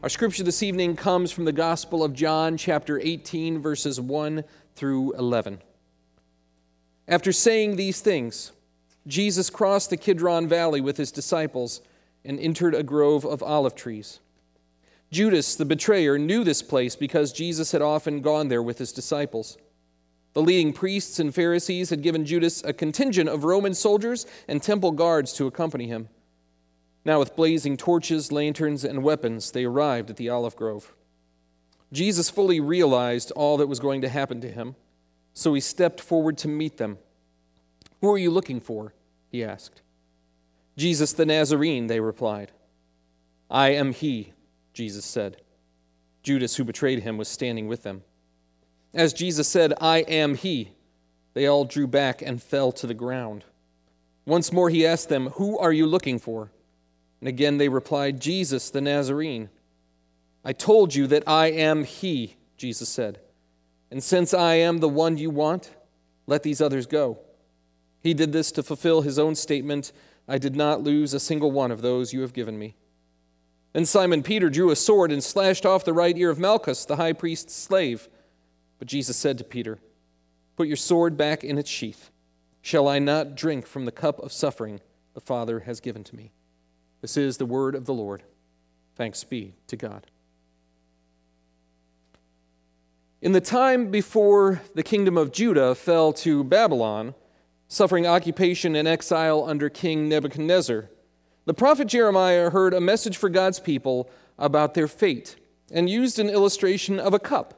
Our scripture this evening comes from the Gospel of John, chapter 18, verses 1 through 11. After saying these things, Jesus crossed the Kidron Valley with his disciples and entered a grove of olive trees. Judas, the betrayer, knew this place because Jesus had often gone there with his disciples. The leading priests and Pharisees had given Judas a contingent of Roman soldiers and temple guards to accompany him. Now, with blazing torches, lanterns, and weapons, they arrived at the olive grove. Jesus fully realized all that was going to happen to him, so he stepped forward to meet them. Who are you looking for? he asked. Jesus the Nazarene, they replied. I am he, Jesus said. Judas, who betrayed him, was standing with them. As Jesus said, I am he, they all drew back and fell to the ground. Once more he asked them, Who are you looking for? And again they replied, Jesus the Nazarene. I told you that I am he, Jesus said. And since I am the one you want, let these others go. He did this to fulfill his own statement I did not lose a single one of those you have given me. Then Simon Peter drew a sword and slashed off the right ear of Malchus, the high priest's slave. But Jesus said to Peter, Put your sword back in its sheath. Shall I not drink from the cup of suffering the Father has given to me? This is the word of the Lord. Thanks be to God. In the time before the kingdom of Judah fell to Babylon, suffering occupation and exile under King Nebuchadnezzar, the prophet Jeremiah heard a message for God's people about their fate and used an illustration of a cup.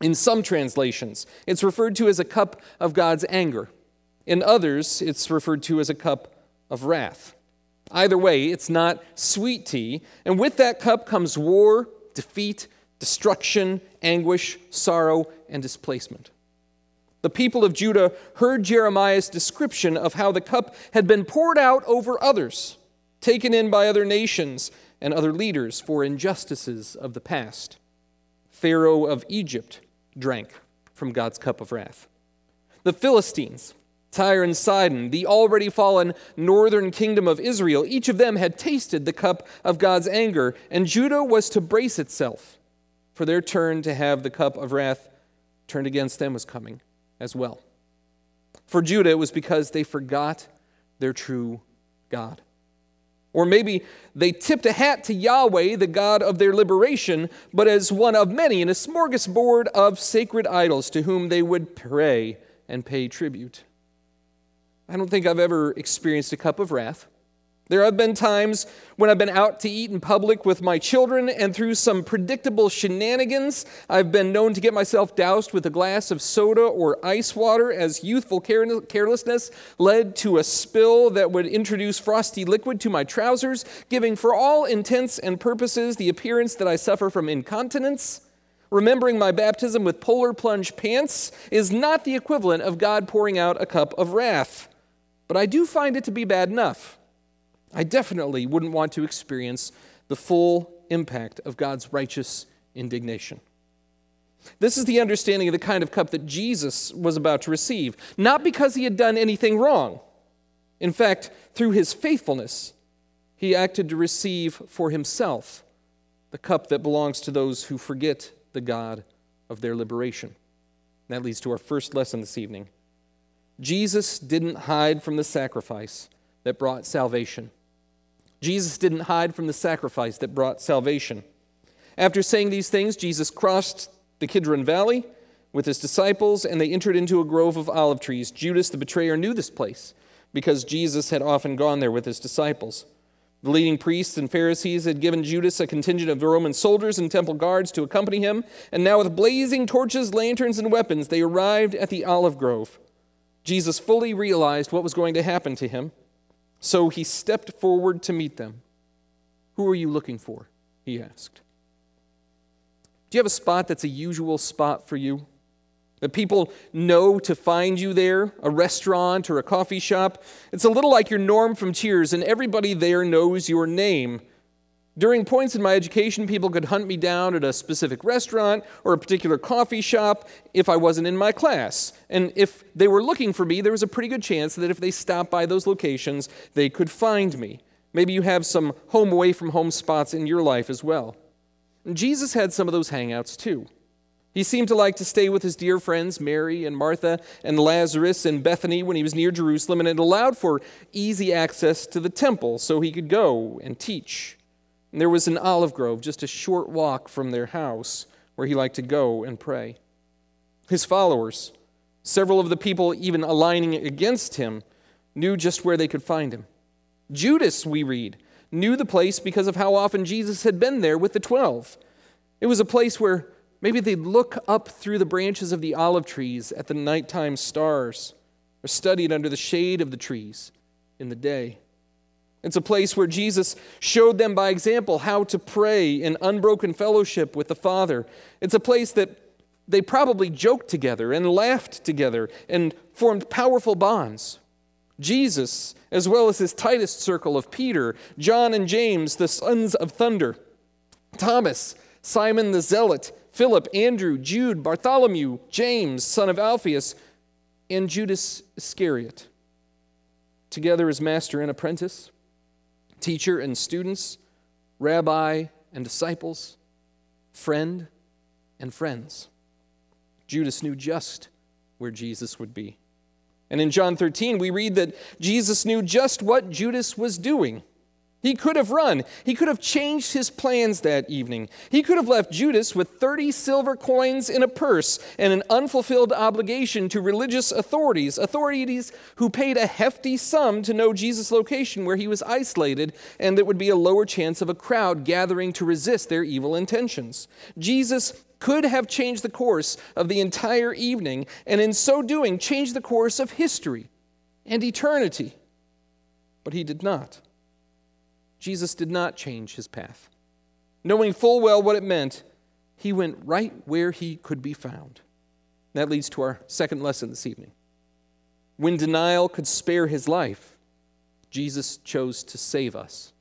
In some translations, it's referred to as a cup of God's anger. In others, it's referred to as a cup of wrath. Either way, it's not sweet tea. And with that cup comes war, defeat, destruction, anguish, sorrow, and displacement. The people of Judah heard Jeremiah's description of how the cup had been poured out over others, taken in by other nations and other leaders for injustices of the past. Pharaoh of Egypt drank from God's cup of wrath. The Philistines, Tyre and Sidon, the already fallen northern kingdom of Israel, each of them had tasted the cup of God's anger, and Judah was to brace itself, for their turn to have the cup of wrath turned against them was coming as well. For Judah, it was because they forgot their true God. Or maybe they tipped a hat to Yahweh, the God of their liberation, but as one of many in a smorgasbord of sacred idols to whom they would pray and pay tribute. I don't think I've ever experienced a cup of wrath. There have been times when I've been out to eat in public with my children, and through some predictable shenanigans, I've been known to get myself doused with a glass of soda or ice water as youthful carelessness led to a spill that would introduce frosty liquid to my trousers, giving, for all intents and purposes, the appearance that I suffer from incontinence. Remembering my baptism with polar plunge pants is not the equivalent of God pouring out a cup of wrath but I do find it to be bad enough. I definitely wouldn't want to experience the full impact of God's righteous indignation. This is the understanding of the kind of cup that Jesus was about to receive, not because he had done anything wrong. In fact, through his faithfulness, he acted to receive for himself the cup that belongs to those who forget the God of their liberation. That leads to our first lesson this evening. Jesus didn't hide from the sacrifice that brought salvation. Jesus didn't hide from the sacrifice that brought salvation. After saying these things, Jesus crossed the Kidron Valley with his disciples, and they entered into a grove of olive trees. Judas, the betrayer, knew this place because Jesus had often gone there with his disciples. The leading priests and Pharisees had given Judas a contingent of Roman soldiers and temple guards to accompany him, and now with blazing torches, lanterns, and weapons, they arrived at the olive grove. Jesus fully realized what was going to happen to him, so he stepped forward to meet them. Who are you looking for? He asked. Do you have a spot that's a usual spot for you? That people know to find you there, a restaurant or a coffee shop? It's a little like your Norm from Cheers, and everybody there knows your name. During points in my education, people could hunt me down at a specific restaurant or a particular coffee shop if I wasn't in my class. And if they were looking for me, there was a pretty good chance that if they stopped by those locations, they could find me. Maybe you have some home away from home spots in your life as well. And Jesus had some of those hangouts too. He seemed to like to stay with his dear friends, Mary and Martha and Lazarus in Bethany when he was near Jerusalem, and it allowed for easy access to the temple so he could go and teach. And there was an olive grove just a short walk from their house where he liked to go and pray. His followers, several of the people even aligning against him, knew just where they could find him. Judas, we read, knew the place because of how often Jesus had been there with the twelve. It was a place where maybe they'd look up through the branches of the olive trees at the nighttime stars, or studied under the shade of the trees in the day. It's a place where Jesus showed them by example how to pray in unbroken fellowship with the Father. It's a place that they probably joked together and laughed together and formed powerful bonds. Jesus, as well as his tightest circle of Peter, John, and James, the sons of thunder, Thomas, Simon the Zealot, Philip, Andrew, Jude, Bartholomew, James, son of Alphaeus, and Judas Iscariot. Together as master and apprentice, teacher and students, rabbi and disciples, friend and friends. Judas knew just where Jesus would be. And in John 13, we read that Jesus knew just what Judas was doing. He could have run. He could have changed his plans that evening. He could have left Judas with 30 silver coins in a purse and an unfulfilled obligation to religious authorities, authorities who paid a hefty sum to know Jesus' location where he was isolated and there would be a lower chance of a crowd gathering to resist their evil intentions. Jesus could have changed the course of the entire evening, and in so doing, changed the course of history and eternity. But he did not. Jesus did not change his path. Knowing full well what it meant, he went right where he could be found. That leads to our second lesson this evening. When denial could spare his life, Jesus chose to save us.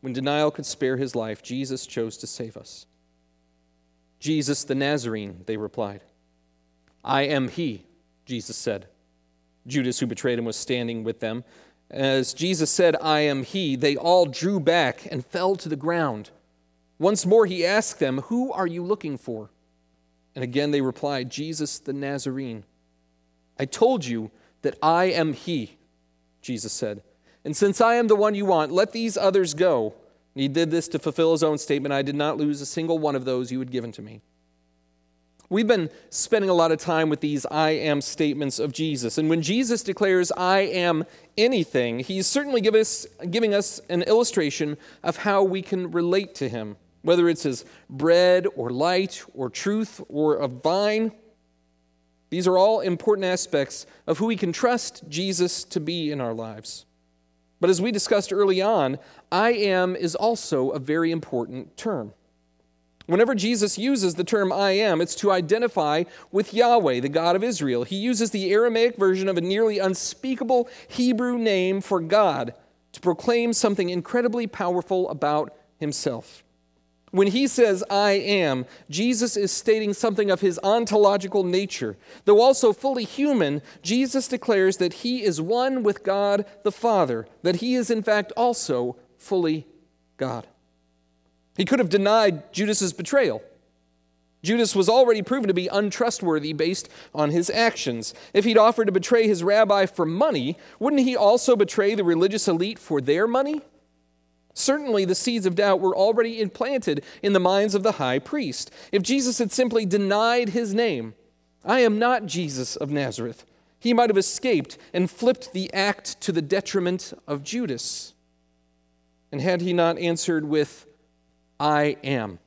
When denial could spare his life, Jesus chose to save us. Jesus the Nazarene, they replied. I am he, Jesus said. Judas, who betrayed him, was standing with them. As Jesus said, I am he, they all drew back and fell to the ground. Once more he asked them, Who are you looking for? And again they replied, Jesus the Nazarene. I told you that I am he, Jesus said. And since I am the one you want, let these others go. And he did this to fulfill his own statement I did not lose a single one of those you had given to me. We've been spending a lot of time with these I am statements of Jesus. And when Jesus declares, I am anything, he's certainly give us, giving us an illustration of how we can relate to him, whether it's as bread or light or truth or a vine. These are all important aspects of who we can trust Jesus to be in our lives. But as we discussed early on, I am is also a very important term. Whenever Jesus uses the term I am, it's to identify with Yahweh, the God of Israel. He uses the Aramaic version of a nearly unspeakable Hebrew name for God to proclaim something incredibly powerful about himself. When he says, I am, Jesus is stating something of his ontological nature. Though also fully human, Jesus declares that he is one with God the Father, that he is in fact also fully God. He could have denied Judas's betrayal. Judas was already proven to be untrustworthy based on his actions. If he'd offered to betray his rabbi for money, wouldn't he also betray the religious elite for their money? Certainly, the seeds of doubt were already implanted in the minds of the high priest. If Jesus had simply denied his name, I am not Jesus of Nazareth, he might have escaped and flipped the act to the detriment of Judas. And had he not answered with, I am.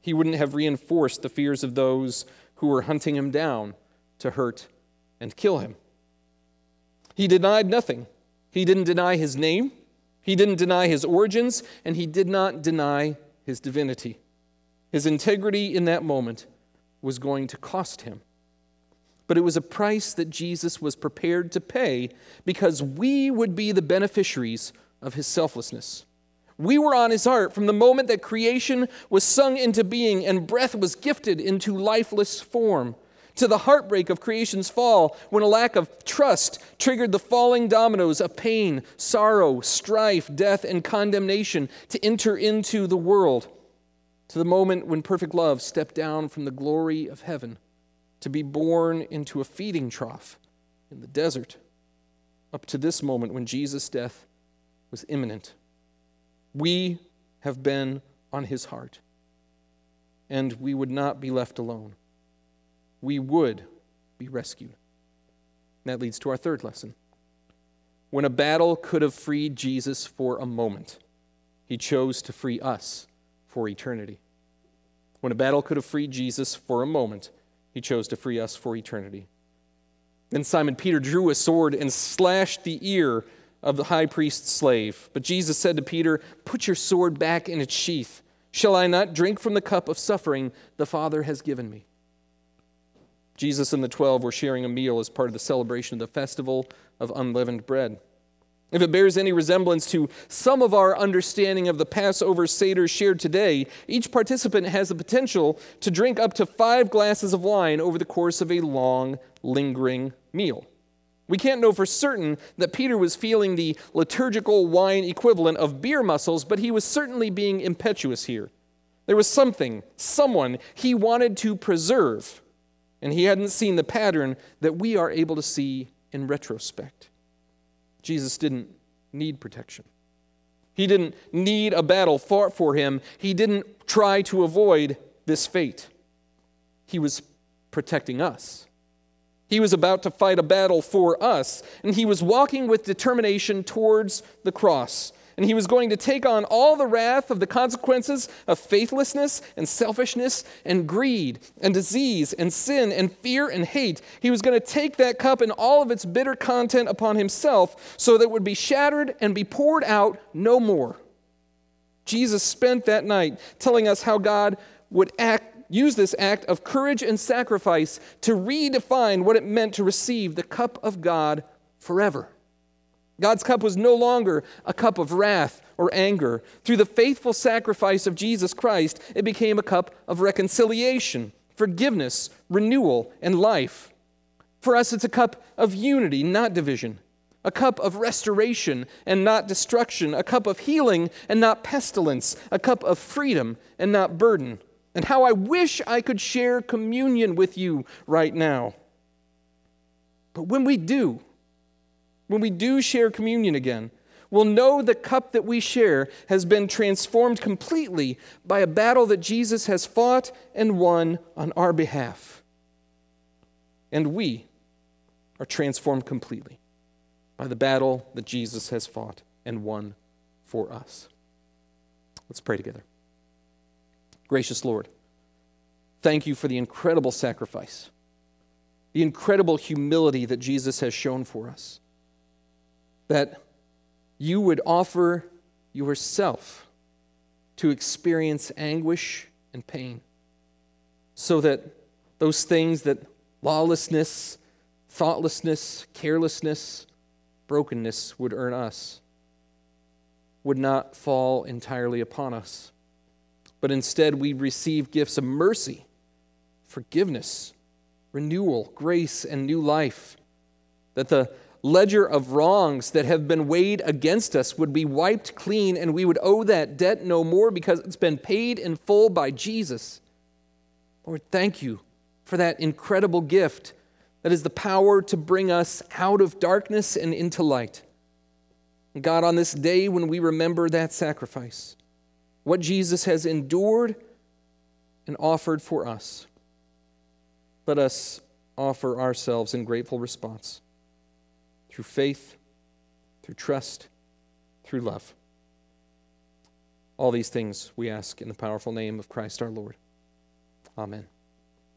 He wouldn't have reinforced the fears of those who were hunting him down to hurt and kill him. He denied nothing. He didn't deny his name, he didn't deny his origins, and he did not deny his divinity. His integrity in that moment was going to cost him. But it was a price that Jesus was prepared to pay because we would be the beneficiaries of his selflessness. We were on his heart from the moment that creation was sung into being and breath was gifted into lifeless form, to the heartbreak of creation's fall when a lack of trust triggered the falling dominoes of pain, sorrow, strife, death, and condemnation to enter into the world, to the moment when perfect love stepped down from the glory of heaven to be born into a feeding trough in the desert, up to this moment when Jesus' death was imminent. We have been on his heart, and we would not be left alone. We would be rescued. that leads to our third lesson. When a battle could have freed Jesus for a moment, he chose to free us for eternity. When a battle could have freed Jesus for a moment, he chose to free us for eternity. Then Simon Peter drew a sword and slashed the ear of the high priest's slave. But Jesus said to Peter, Put your sword back in its sheath. Shall I not drink from the cup of suffering the Father has given me? Jesus and the twelve were sharing a meal as part of the celebration of the festival of unleavened bread. If it bears any resemblance to some of our understanding of the Passover Seder shared today, each participant has the potential to drink up to five glasses of wine over the course of a long, lingering meal. We can't know for certain that Peter was feeling the liturgical wine equivalent of beer muscles, but he was certainly being impetuous here. There was something, someone he wanted to preserve, and he hadn't seen the pattern that we are able to see in retrospect. Jesus didn't need protection. He didn't need a battle fought for him. He didn't try to avoid this fate. He was protecting us. He was about to fight a battle for us, and he was walking with determination towards the cross and he was going to take on all the wrath of the consequences of faithlessness and selfishness and greed and disease and sin and fear and hate. He was going to take that cup and all of its bitter content upon himself so that it would be shattered and be poured out no more. Jesus spent that night telling us how God would act use this act of courage and sacrifice to redefine what it meant to receive the cup of God forever. God's cup was no longer a cup of wrath or anger. Through the faithful sacrifice of Jesus Christ, it became a cup of reconciliation, forgiveness, renewal, and life. For us, it's a cup of unity, not division, a cup of restoration and not destruction, a cup of healing and not pestilence, a cup of freedom and not burden. And how I wish I could share communion with you right now. But when we do, when we do share communion again, we'll know the cup that we share has been transformed completely by a battle that Jesus has fought and won on our behalf. And we are transformed completely by the battle that Jesus has fought and won for us. Let's pray together. Gracious Lord, thank you for the incredible sacrifice, the incredible humility that Jesus has shown for us that you would offer yourself to experience anguish and pain so that those things that lawlessness, thoughtlessness, carelessness, brokenness would earn us would not fall entirely upon us. But instead, we receive gifts of mercy, forgiveness, renewal, grace, and new life. That the ledger of wrongs that have been weighed against us would be wiped clean, and we would owe that debt no more because it's been paid in full by Jesus. Lord, thank you for that incredible gift that is the power to bring us out of darkness and into light. God, on this day when we remember that sacrifice, what Jesus has endured and offered for us, let us offer ourselves in grateful response through faith, through trust, through love. All these things we ask in the powerful name of Christ our Lord. Amen.